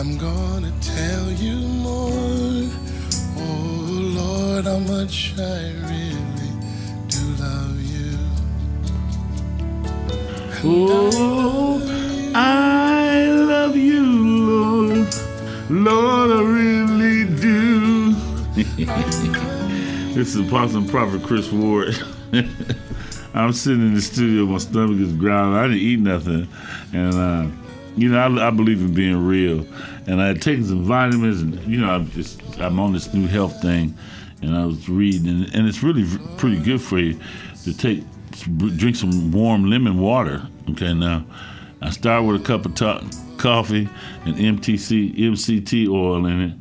I'm gonna tell you more. Oh Lord, how much I really do love you. Oh, I love you, Lord. Lord, I really do. this is Apostle Prophet Chris Ward. I'm sitting in the studio, my stomach is growling. I didn't eat nothing. And, uh, you know, I, I, believe in being real. And I had taken some vitamins, and, you know, I'm, just, I'm on this new health thing. And I was reading, and, and it's really pretty good for you to take, drink some warm lemon water. Okay, now I start with a cup of to- coffee and MTC, MCT oil in it.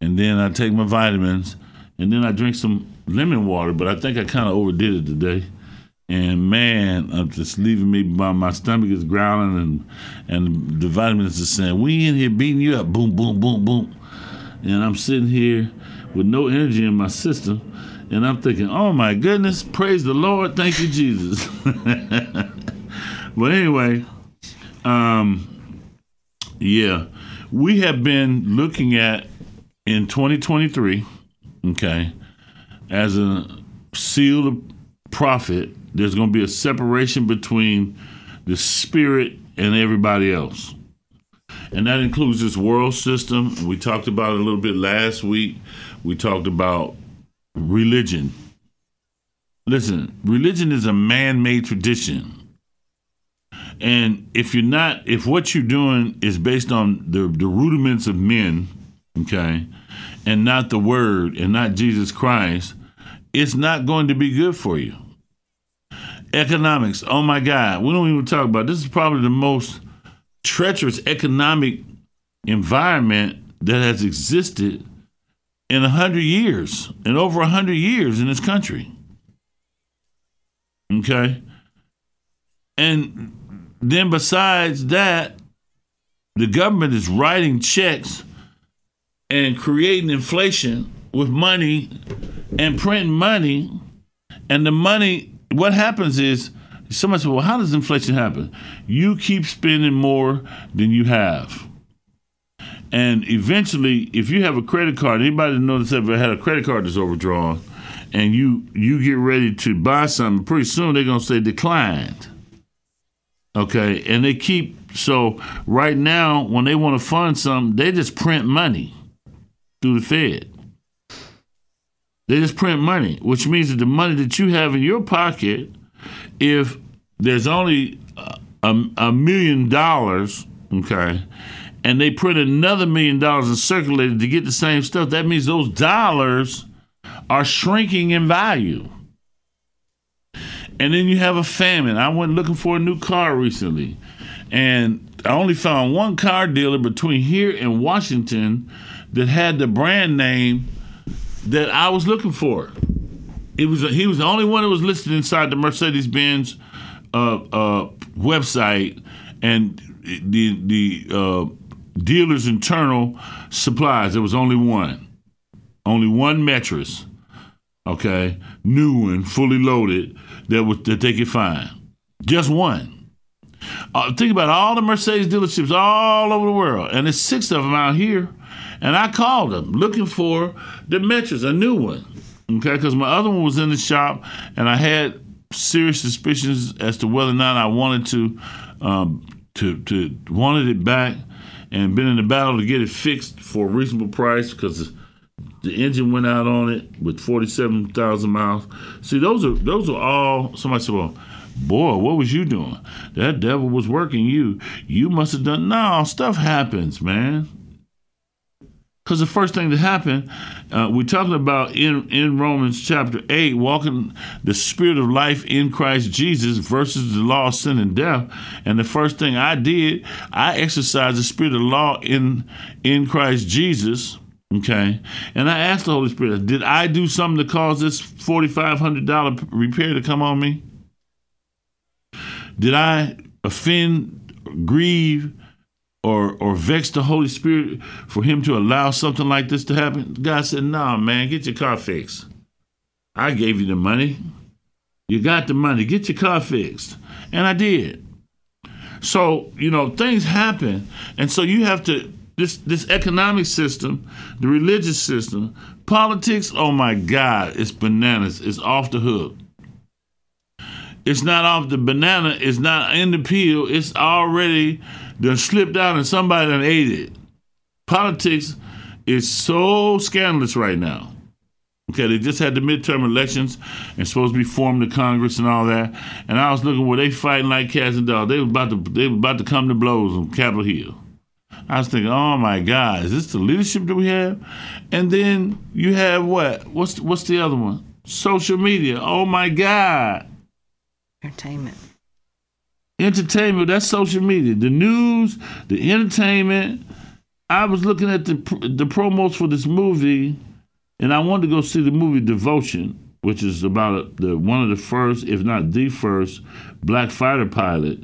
And then I take my vitamins, and then I drink some lemon water. But I think I kind of overdid it today and man, I'm just leaving me by my stomach is growling, and and the vitamins are saying, "We in here beating you up, boom, boom, boom, boom," and I'm sitting here with no energy in my system, and I'm thinking, "Oh my goodness, praise the Lord, thank you, Jesus." but anyway, um, yeah, we have been looking at in 2023, okay, as a sealed prophet there's going to be a separation between the spirit and everybody else. And that includes this world system. We talked about it a little bit last week. We talked about religion. Listen, religion is a man made tradition. And if you're not, if what you're doing is based on the, the rudiments of men, okay, and not the word and not Jesus Christ, it's not going to be good for you. Economics. Oh my God. We don't even talk about this is probably the most treacherous economic environment that has existed in a hundred years, in over a hundred years in this country. Okay. And then besides that, the government is writing checks and creating inflation with money and printing money, and the money what happens is somebody says, Well, how does inflation happen? You keep spending more than you have. And eventually, if you have a credit card, anybody know that's ever had a credit card that's overdrawn, and you you get ready to buy something, pretty soon they're gonna say declined. Okay, and they keep so right now when they want to fund something, they just print money through the Fed. They just print money, which means that the money that you have in your pocket, if there's only a, a million dollars, okay, and they print another million dollars and circulate it to get the same stuff, that means those dollars are shrinking in value. And then you have a famine. I went looking for a new car recently, and I only found one car dealer between here and Washington that had the brand name that I was looking for. It was he was the only one that was listed inside the Mercedes Benz uh, uh, website, and the the uh, dealer's internal supplies. There was only one, only one Metris. Okay, new one, fully loaded that was that they could find. Just one. Uh, think about all the Mercedes dealerships all over the world, and there's six of them out here. And I called them looking for the Metris, a new one. Okay, because my other one was in the shop, and I had serious suspicions as to whether or not I wanted to um, to to wanted it back, and been in the battle to get it fixed for a reasonable price because the engine went out on it with forty seven thousand miles. See, those are those are all. Somebody said, "Well, boy, what was you doing? That devil was working you. You must have done." No, stuff happens, man. Because the first thing that happened, uh, we're talking about in, in Romans chapter 8, walking the spirit of life in Christ Jesus versus the law of sin and death. And the first thing I did, I exercised the spirit of law in, in Christ Jesus. Okay. And I asked the Holy Spirit, did I do something to cause this $4,500 repair to come on me? Did I offend, grieve, or or vex the Holy Spirit for him to allow something like this to happen? God said, "Nah, man, get your car fixed. I gave you the money. You got the money. Get your car fixed." And I did. So, you know, things happen. And so you have to this this economic system, the religious system, politics. Oh my God, it's bananas. It's off the hook. It's not off the banana. It's not in the peel. It's already done slipped out and somebody done ate it. Politics is so scandalous right now. Okay, they just had the midterm elections and supposed to be forming the Congress and all that. And I was looking where they fighting like cats and dogs. They were about to they were about to come to blows on Capitol Hill. I was thinking, oh my God, is this the leadership that we have? And then you have what? What's what's the other one? Social media. Oh my God. Entertainment. Entertainment. That's social media. The news, the entertainment. I was looking at the the promos for this movie, and I wanted to go see the movie Devotion, which is about the one of the first, if not the first, black fighter pilot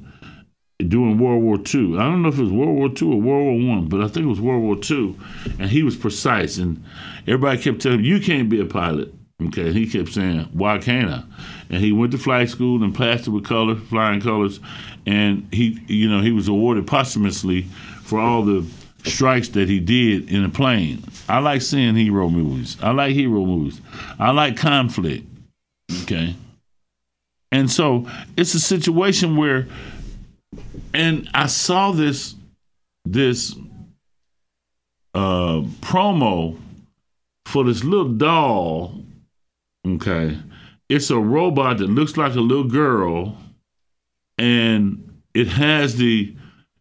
during World War II. I don't know if it was World War II or World War One, but I think it was World War II, and he was precise, and everybody kept telling him, "You can't be a pilot." Okay, he kept saying, "Why can't I?" And he went to flight school and it with color, flying colors, and he, you know, he was awarded posthumously for all the strikes that he did in a plane. I like seeing hero movies. I like hero movies. I like conflict. Okay. And so it's a situation where and I saw this this uh promo for this little doll. Okay. It's a robot that looks like a little girl and it has the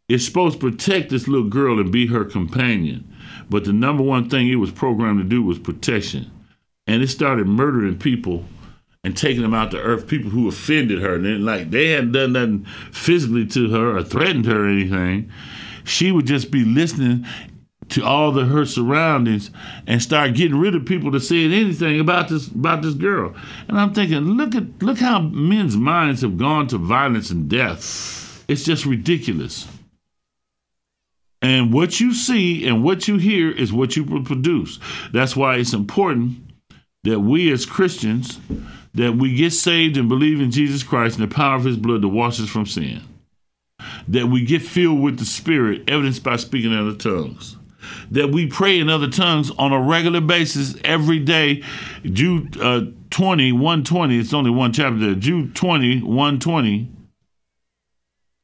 it's supposed to protect this little girl and be her companion. But the number one thing it was programmed to do was protection. And it started murdering people and taking them out to earth, people who offended her. And then, like, they hadn't done nothing physically to her or threatened her or anything. She would just be listening to all the her surroundings and start getting rid of people that said anything about this about this girl. And I'm thinking, look at look how men's minds have gone to violence and death. It's just ridiculous. And what you see and what you hear is what you produce. That's why it's important that we as Christians that we get saved and believe in Jesus Christ and the power of his blood to wash us from sin. That we get filled with the Spirit, evidenced by speaking in other tongues. That we pray in other tongues on a regular basis every day. Jude uh, 20, 120, it's only one chapter there. Jude 20, 120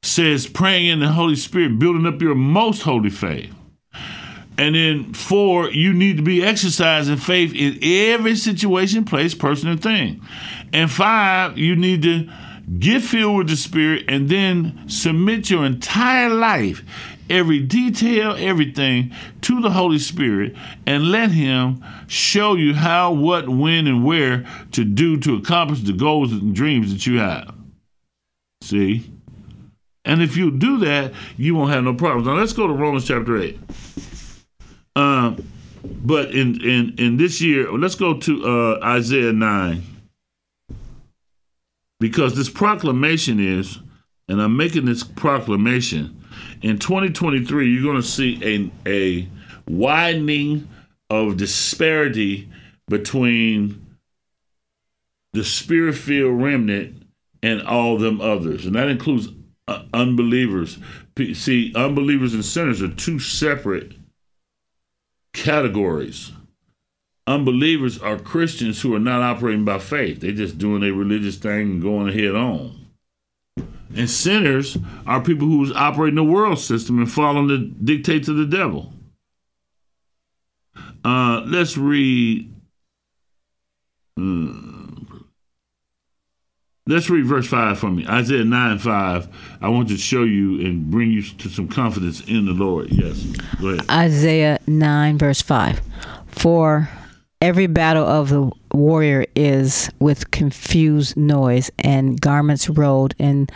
says praying in the Holy Spirit, building up your most holy faith. And then four, you need to be exercising faith in every situation, place, person, and thing. And five, you need to get filled with the Spirit and then submit your entire life, every detail, everything to the Holy Spirit and let Him show you how, what, when, and where to do to accomplish the goals and dreams that you have. See? And if you do that, you won't have no problems. Now let's go to Romans chapter 8. Um, but in, in, in this year, let's go to uh, Isaiah 9. Because this proclamation is, and I'm making this proclamation, in 2023, you're going to see a, a widening of disparity between the spirit filled remnant and all them others. And that includes uh, unbelievers. See, unbelievers and sinners are two separate categories. Unbelievers are Christians who are not operating by faith. They're just doing their religious thing and going ahead on. And sinners are people who's operating the world system and following the dictates of the devil. Uh, let's read. Uh, Let's read verse 5 for me. Isaiah 9 5. I want to show you and bring you to some confidence in the Lord. Yes. Go ahead. Isaiah 9, verse 5. For every battle of the warrior is with confused noise and garments rolled in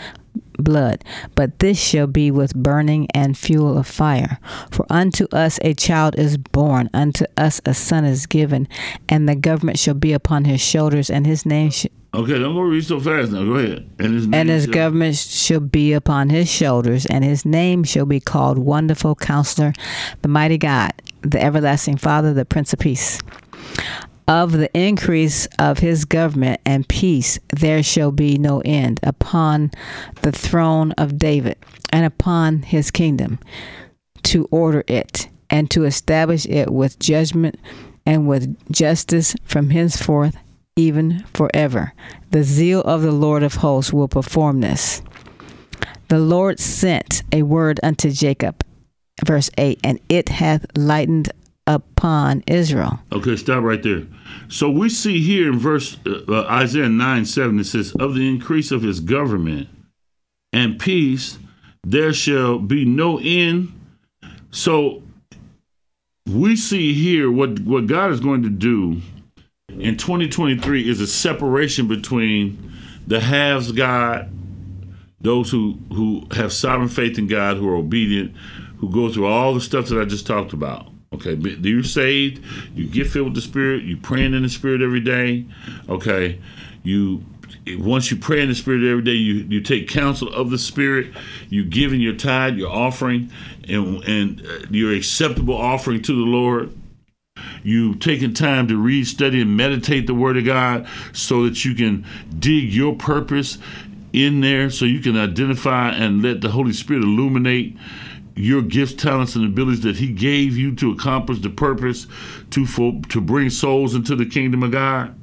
blood, but this shall be with burning and fuel of fire. For unto us a child is born, unto us a son is given, and the government shall be upon his shoulders, and his name sh- Okay, don't go read so fast now. Go ahead. And his, and his shall... government shall be upon his shoulders, and his name shall be called Wonderful Counselor, the Mighty God, the Everlasting Father, the Prince of Peace. Of the increase of his government and peace there shall be no end upon the throne of David and upon his kingdom, to order it and to establish it with judgment and with justice from henceforth, even forever. The zeal of the Lord of hosts will perform this. The Lord sent a word unto Jacob, verse 8, and it hath lightened upon Israel. Okay, stop right there. So we see here in verse uh, uh, Isaiah 9 7, it says, Of the increase of his government and peace, there shall be no end. So we see here what, what God is going to do in 2023 is a separation between the haves God, those who, who have sovereign faith in God, who are obedient, who go through all the stuff that I just talked about. Okay, but you're saved, you get filled with the Spirit, you praying in the Spirit every day. Okay, you once you pray in the Spirit every day, you, you take counsel of the Spirit, you giving your tithe, your offering, and, and uh, your acceptable offering to the Lord. You taking time to read, study, and meditate the Word of God so that you can dig your purpose in there, so you can identify and let the Holy Spirit illuminate your gifts, talents, and abilities that He gave you to accomplish the purpose to for, to bring souls into the kingdom of God.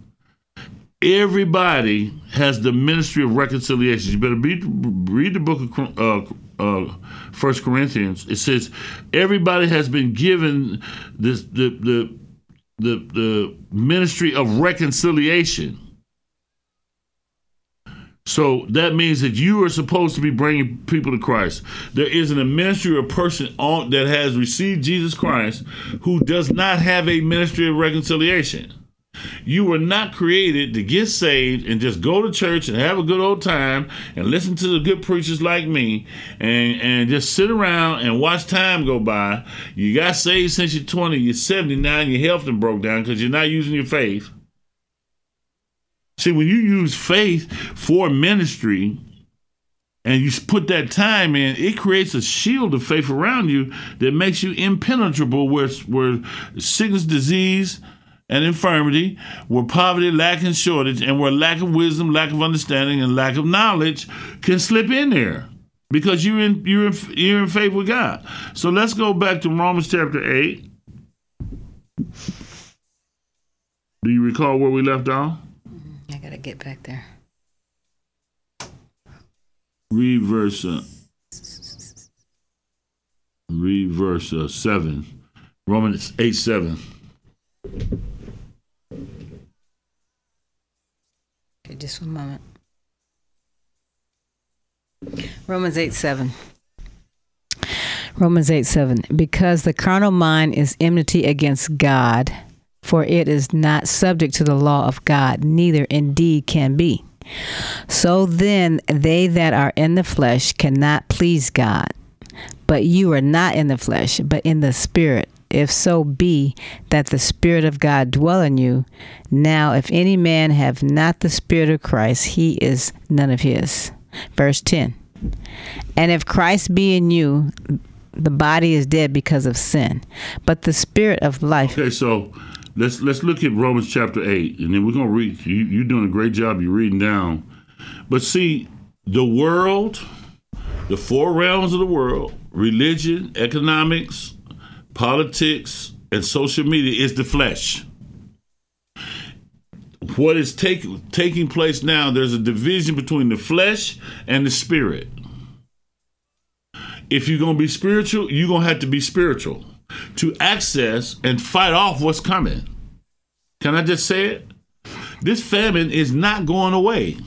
Everybody has the ministry of reconciliation. You better read, read the book of uh, uh, First Corinthians. It says everybody has been given this the the the, the ministry of reconciliation. So that means that you are supposed to be bringing people to Christ. There isn't a ministry or person on, that has received Jesus Christ who does not have a ministry of reconciliation. You were not created to get saved and just go to church and have a good old time and listen to the good preachers like me and, and just sit around and watch time go by. You got saved since you're 20, you're 79, your health and broke down because you're not using your faith. See, when you use faith for ministry and you put that time in, it creates a shield of faith around you that makes you impenetrable where, where sickness, disease, and infirmity, where poverty, lack, and shortage, and where lack of wisdom, lack of understanding, and lack of knowledge can slip in there because you're in you're in, you're in faith with God. So let's go back to Romans chapter eight. Do you recall where we left off? I gotta get back there. Read verse. Uh, read verse uh, seven. Romans eight seven. Okay, just one moment. Romans 8 7. Romans 8 7. Because the carnal mind is enmity against God, for it is not subject to the law of God, neither indeed can be. So then, they that are in the flesh cannot please God. But you are not in the flesh, but in the Spirit if so be that the Spirit of God dwell in you. Now, if any man have not the Spirit of Christ, he is none of his. Verse 10 And if Christ be in you, the body is dead because of sin, but the Spirit of life. Okay, so let's let's look at Romans chapter eight, and then we're gonna read. You, you're doing a great job. You're reading down, but see, the world, the four realms of the world, religion, economics, politics, and social media is the flesh. What is take, taking place now, there's a division between the flesh and the spirit. If you're going to be spiritual, you're going to have to be spiritual to access and fight off what's coming. Can I just say it? This famine is not going away.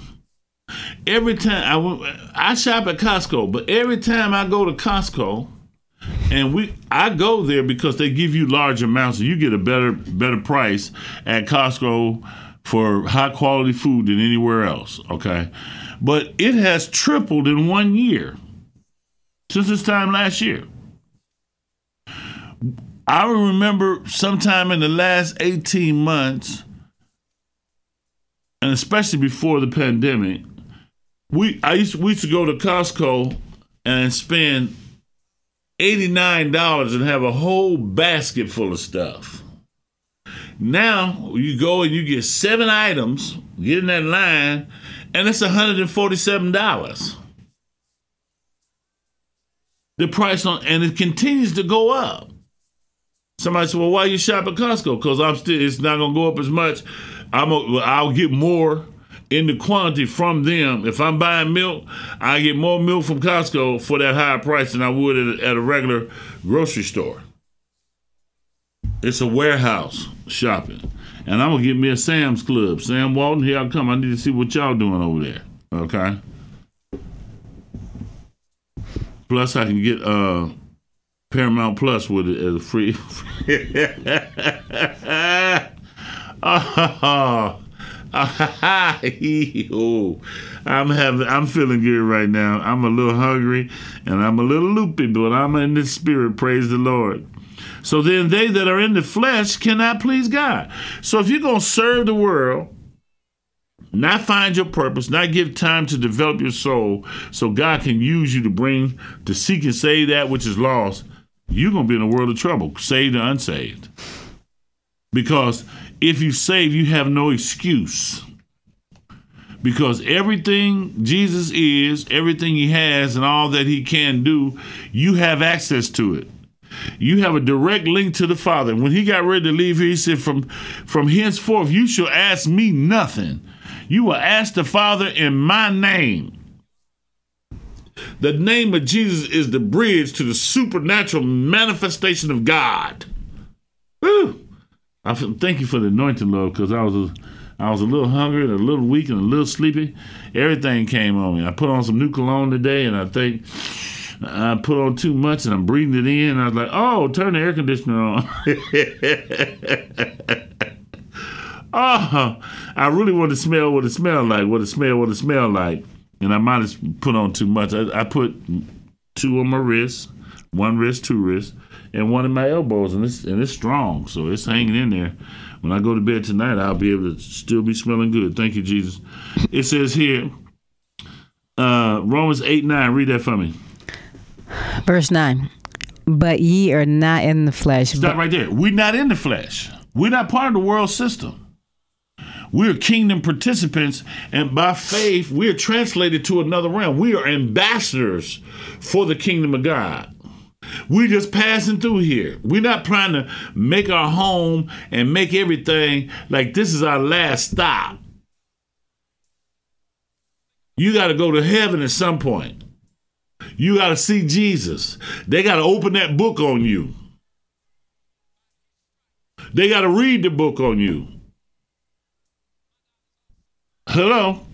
Every time I, I shop at Costco, but every time I go to Costco, and we I go there because they give you large amounts and you get a better better price at Costco for high quality food than anywhere else. Okay, but it has tripled in one year since this time last year. I remember sometime in the last 18 months, and especially before the pandemic, we I used to, we used to go to Costco and spend $89 and have a whole basket full of stuff. Now you go and you get seven items, get in that line, and it's $147. The price on and it continues to go up. Somebody said, "Well, why you shop at Costco?" Because I'm still. It's not gonna go up as much. I'm. A, I'll get more in the quantity from them. If I'm buying milk, I get more milk from Costco for that higher price than I would at a, at a regular grocery store. It's a warehouse shopping, and I'm gonna get me a Sam's Club. Sam Walton, here I come. I need to see what y'all doing over there. Okay. Plus, I can get uh Paramount Plus with it as a free. I'm having, I'm feeling good right now. I'm a little hungry and I'm a little loopy, but I'm in the spirit. Praise the Lord. So then, they that are in the flesh cannot please God. So if you're gonna serve the world, not find your purpose, not give time to develop your soul, so God can use you to bring to seek and save that which is lost, you're gonna be in a world of trouble, saved or unsaved. Because if you save, you have no excuse. Because everything Jesus is, everything he has, and all that he can do, you have access to it. You have a direct link to the Father. When he got ready to leave here, he said, From from henceforth you shall ask me nothing. You will ask the Father in my name. The name of Jesus is the bridge to the supernatural manifestation of God. Woo! I thank you for the anointing, Lord, because I was a, I was a little hungry and a little weak and a little sleepy. Everything came on me. I put on some new cologne today, and I think I put on too much, and I'm breathing it in. I was like, "Oh, turn the air conditioner on." oh, I really want to smell what it smelled like. What it smelled, what it smelled like, and I might have put on too much. I, I put two on my wrists, one wrist, two wrists and one in my elbows, and it's and it's strong, so it's hanging in there. When I go to bed tonight, I'll be able to still be smelling good. Thank you, Jesus. It says here, uh, Romans eight nine. Read that for me. Verse 9. But ye are not in the flesh. Stop right there. We're not in the flesh. We're not part of the world system. We're kingdom participants, and by faith, we are translated to another realm. We are ambassadors for the kingdom of God. We're just passing through here. We're not trying to make our home and make everything like this is our last stop. You got to go to heaven at some point. You got to see Jesus. They got to open that book on you. They got to read the book on you. Hello?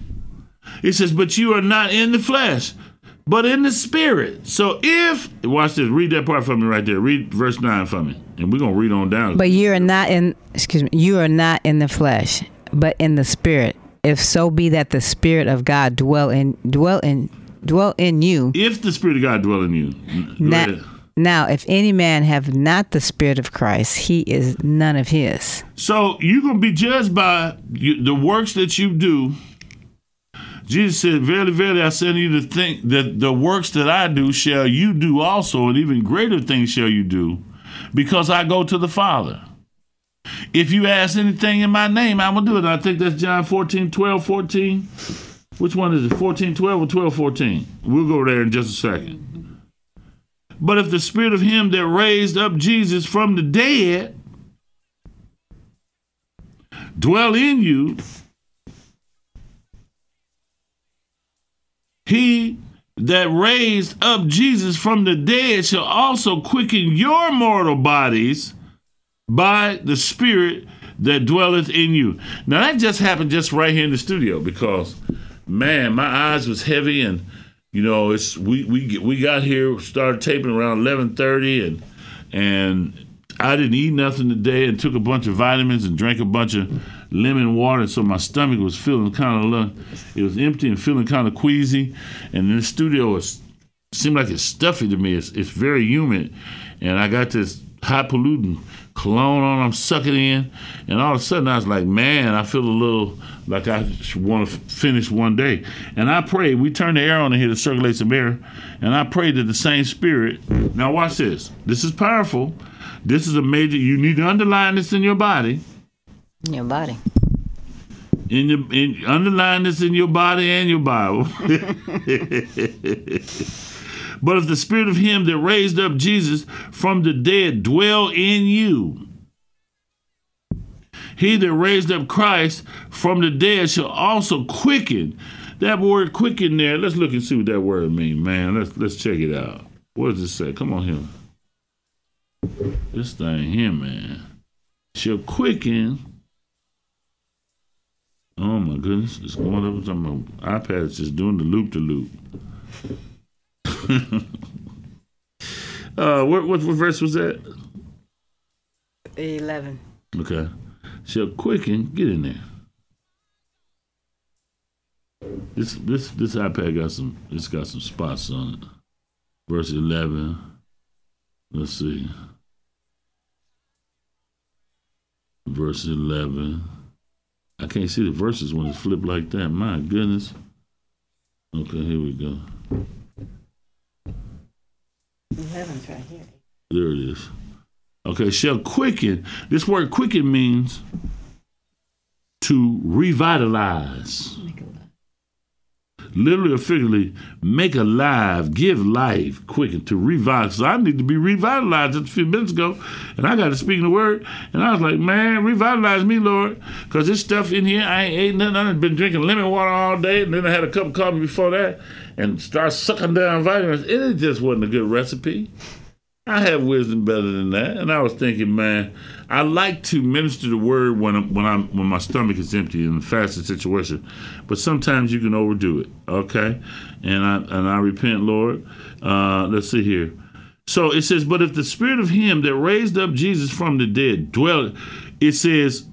It says, but you are not in the flesh, but in the spirit. So if, watch this, read that part for me right there. Read verse 9 for me. And we're going to read on down. But you are not in excuse me, you are not in the flesh, but in the spirit. If so be that the spirit of God dwell in dwell in dwell in you. if the spirit of God dwell in you. Go Now, if any man have not the spirit of Christ, he is none of his. So you're going to be judged by the works that you do. Jesus said, Verily, verily, I say you to think that the works that I do shall you do also, and even greater things shall you do, because I go to the Father. If you ask anything in my name, I will do it. I think that's John 14, 12, 14. Which one is it? 14, 12 or 12, 14? We'll go there in just a second. But if the spirit of him that raised up Jesus from the dead dwell in you, he that raised up Jesus from the dead shall also quicken your mortal bodies by the Spirit that dwelleth in you. Now that just happened just right here in the studio because, man, my eyes was heavy and you know it's we we we got here started taping around eleven thirty and and I didn't eat nothing today and took a bunch of vitamins and drank a bunch of lemon water so my stomach was feeling kind of it was empty and feeling kind of queasy. And the studio was seemed like it's stuffy to me. It's, it's very humid. And I got this high pollutant cologne on I'm sucking in. And all of a sudden I was like man I feel a little like I want to finish one day. And I pray we turn the air on in here to circulate some air. And I pray that the same spirit now watch this. This is powerful. This is a major you need to underline this in your body. In your body. in your in underline this in your body and your Bible. But if the spirit of him that raised up Jesus from the dead dwell in you, he that raised up Christ from the dead shall also quicken. That word quicken there, let's look and see what that word means, man. Let's let's check it out. What does it say? Come on here. This thing here, man. Shall quicken. Oh my goodness, it's going up. My iPad is just doing the loop to loop. uh, what, what what verse was that? 11. Okay. Shall quicken, get in there. This this this iPad got some it's got some spots on it. Verse eleven. Let's see. Verse eleven. I can't see the verses when it's flipped like that. My goodness. Okay, here we go. 11's right here. There it is. Okay, shall quicken. This word quicken means to revitalize. Literally or figuratively, make alive, give life, quicken, to revitalize. So I need to be revitalized just a few minutes ago, and I got to speak the word, and I was like, man, revitalize me, Lord, because this stuff in here, I ain't ate nothing. I've been drinking lemon water all day, and then I had a cup of coffee before that, and start sucking down vitamins. It just wasn't a good recipe. I have wisdom better than that, and I was thinking, man, I like to minister the word when when I'm when my stomach is empty in a fasting situation, but sometimes you can overdo it. Okay, and I and I repent, Lord. Uh, let's see here. So it says, but if the spirit of Him that raised up Jesus from the dead dwell, it says,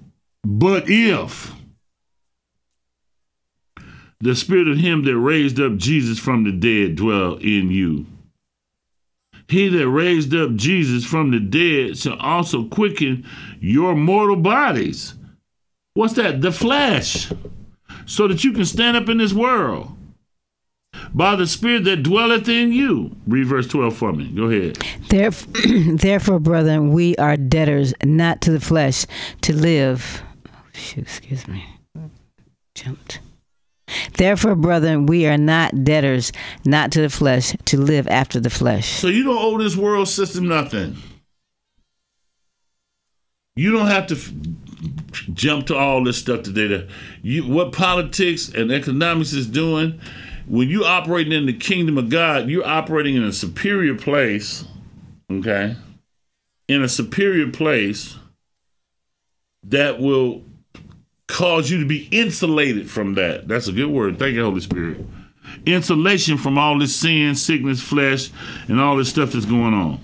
but if the spirit of Him that raised up Jesus from the dead dwell in you. He that raised up Jesus from the dead shall also quicken your mortal bodies. What's that? The flesh. So that you can stand up in this world by the Spirit that dwelleth in you. Read verse 12 for me. Go ahead. Therefore, therefore, brethren, we are debtors not to the flesh to live. Oh, shoot, excuse me. Jumped. Therefore, brethren, we are not debtors not to the flesh to live after the flesh. So you don't owe this world system nothing. You don't have to f- jump to all this stuff today. That you, what politics and economics is doing, when you operating in the kingdom of God, you're operating in a superior place. Okay, in a superior place that will cause you to be insulated from that. That's a good word. Thank you, Holy Spirit. Insulation from all this sin, sickness, flesh, and all this stuff that's going on.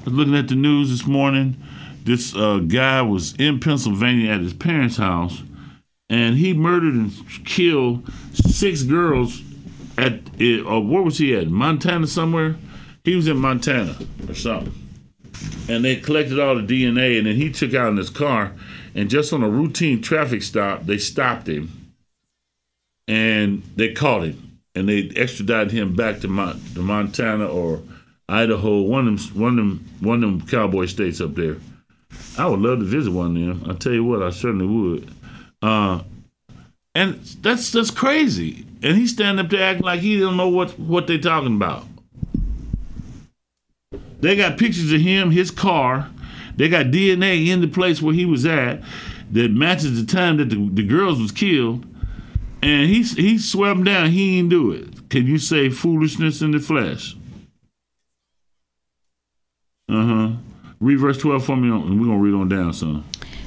I was looking at the news this morning. This uh, guy was in Pennsylvania at his parents' house, and he murdered and killed six girls at it. Or where was he at? Montana somewhere. He was in Montana or something. And they collected all the DNA, and then he took out in his car and just on a routine traffic stop, they stopped him and they caught him and they extradited him back to, Mon- to Montana or Idaho, one of them, one of them, one of them cowboy states up there. I would love to visit one of them. I tell you what, I certainly would. Uh, and that's that's crazy. And he's standing up there acting like he don't know what what they talking about. They got pictures of him, his car, they got DNA in the place where he was at that matches the time that the, the girls was killed, and he he swept down. He didn't do it. Can you say foolishness in the flesh? Uh huh. Read verse twelve for me, and we're gonna read on down, son.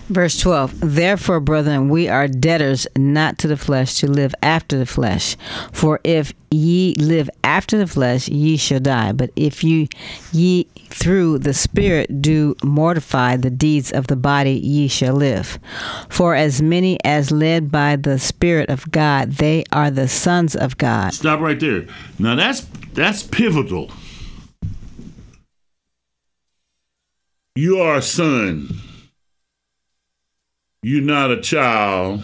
Verse 12 Therefore, brethren, we are debtors not to the flesh to live after the flesh. For if ye live after the flesh, ye shall die. But if you ye through the Spirit do mortify the deeds of the body, ye shall live. For as many as led by the Spirit of God, they are the sons of God. Stop right there. Now that's that's pivotal. You are a son. You're not a child.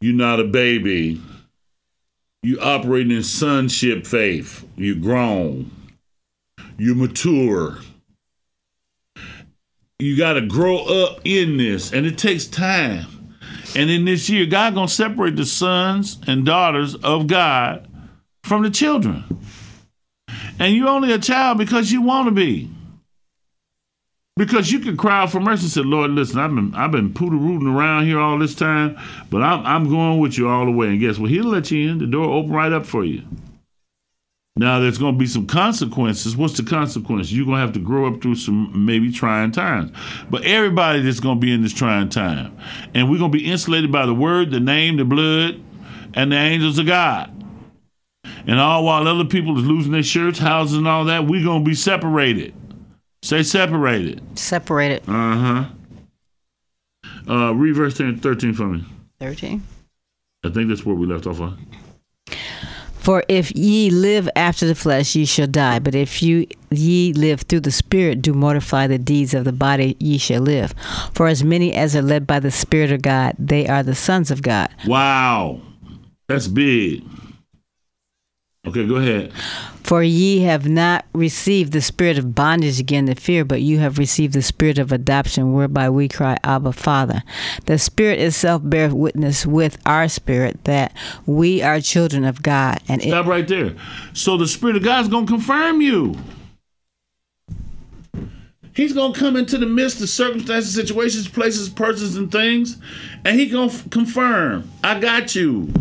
You're not a baby. You operating in sonship faith. You're grown. You're mature. You got to grow up in this, and it takes time. And in this year, God gonna separate the sons and daughters of God from the children. And you're only a child because you want to be. Because you can cry out for mercy and say, Lord, listen, I've been I've been poodle rooting around here all this time, but I'm I'm going with you all the way. And guess what? He'll let you in. The door open right up for you. Now there's going to be some consequences. What's the consequence? You're going to have to grow up through some maybe trying times. But everybody that's going to be in this trying time, and we're going to be insulated by the word, the name, the blood, and the angels of God. And all while other people is losing their shirts, houses, and all that, we're going to be separated. Say separated. Separated. Uh huh. Uh, read verse 10, 13 for me. 13. I think that's where we left off on. For if ye live after the flesh, ye shall die. But if you ye live through the Spirit, do mortify the deeds of the body, ye shall live. For as many as are led by the Spirit of God, they are the sons of God. Wow. That's big. Okay, go ahead. For ye have not received the spirit of bondage again to fear, but you have received the spirit of adoption, whereby we cry, Abba, Father. The Spirit itself bears witness with our spirit that we are children of God. And it, Stop right there. So the Spirit of God's going to confirm you. He's going to come into the midst of circumstances, situations, places, persons, and things, and he going to f- confirm, I got you.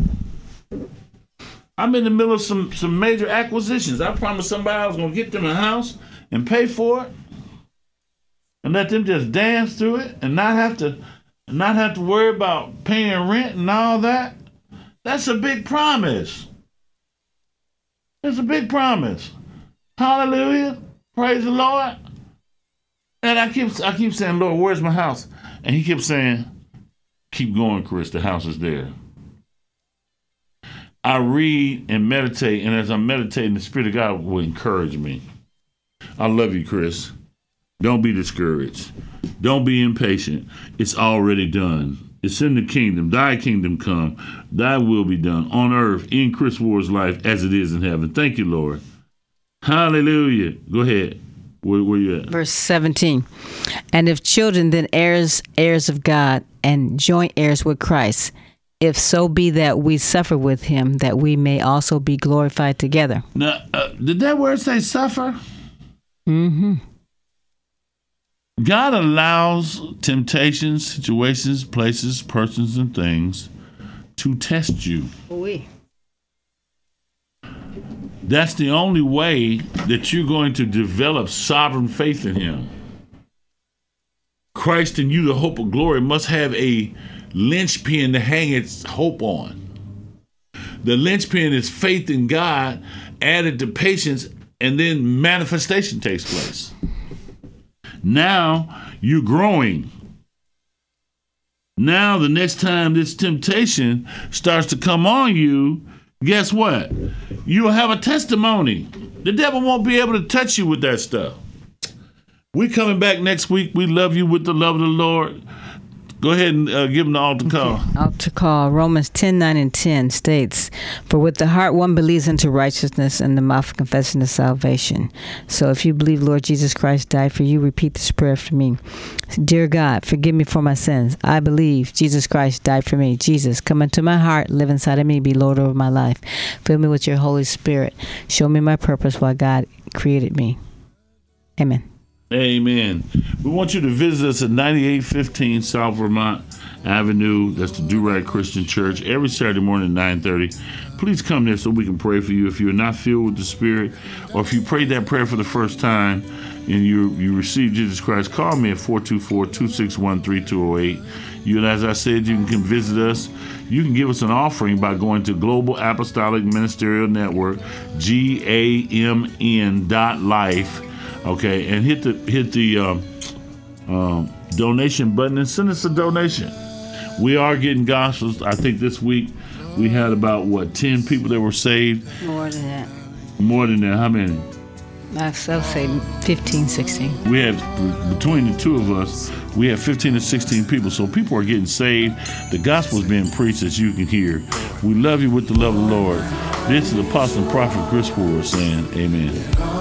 I'm in the middle of some, some major acquisitions. I promised somebody I was to get them a house and pay for it and let them just dance through it and not have to not have to worry about paying rent and all that. That's a big promise. It's a big promise. Hallelujah. Praise the Lord. And I keep I keep saying, Lord, where's my house? And he kept saying, Keep going, Chris, the house is there. I read and meditate, and as I'm meditating, the Spirit of God will encourage me. I love you, Chris. Don't be discouraged. Don't be impatient. It's already done. It's in the kingdom. Thy kingdom come. Thy will be done on earth in Chris Ward's life as it is in heaven. Thank you, Lord. Hallelujah. Go ahead. Where, where you at? verse 17. And if children, then heirs, heirs of God, and joint heirs with Christ, if so be that we suffer with him, that we may also be glorified together. Now, uh, did that word say suffer? Mm-hmm. God allows temptations, situations, places, persons, and things to test you. Oui. That's the only way that you're going to develop sovereign faith in Him. Christ in you, the hope of glory, must have a linchpin to hang its hope on. The linchpin is faith in God added to patience, and then manifestation takes place. Now you're growing. Now, the next time this temptation starts to come on you, guess what? You'll have a testimony. The devil won't be able to touch you with that stuff. We coming back next week. We love you with the love of the Lord. Go ahead and uh, give them the altar call. Altar call Romans 10 9 and 10 states, For with the heart one believes unto righteousness, and the mouth confession to salvation. So if you believe Lord Jesus Christ died for you, repeat this prayer for me. Dear God, forgive me for my sins. I believe Jesus Christ died for me. Jesus, come into my heart, live inside of me, be Lord over my life. Fill me with your Holy Spirit. Show me my purpose why God created me. Amen. Amen. We want you to visit us at 9815 South Vermont Avenue. That's the Durag Christian Church every Saturday morning at 9:30. Please come there so we can pray for you. If you're not filled with the Spirit, or if you prayed that prayer for the first time and you you received Jesus Christ, call me at 424-261-3208. You, as I said, you can visit us. You can give us an offering by going to Global Apostolic Ministerial Network, G A M N dot life okay, and hit the hit the um, um, donation button and send us a donation. We are getting gospels. I think this week we had about what ten people that were saved. More than that. More than that, how many? I'll say 15, 16. We have between the two of us, we have 15 to 16 people. So people are getting saved. The gospel is being preached, as you can hear. We love you with the love of the Lord. This is Apostle and Prophet Chris Ford saying, Amen.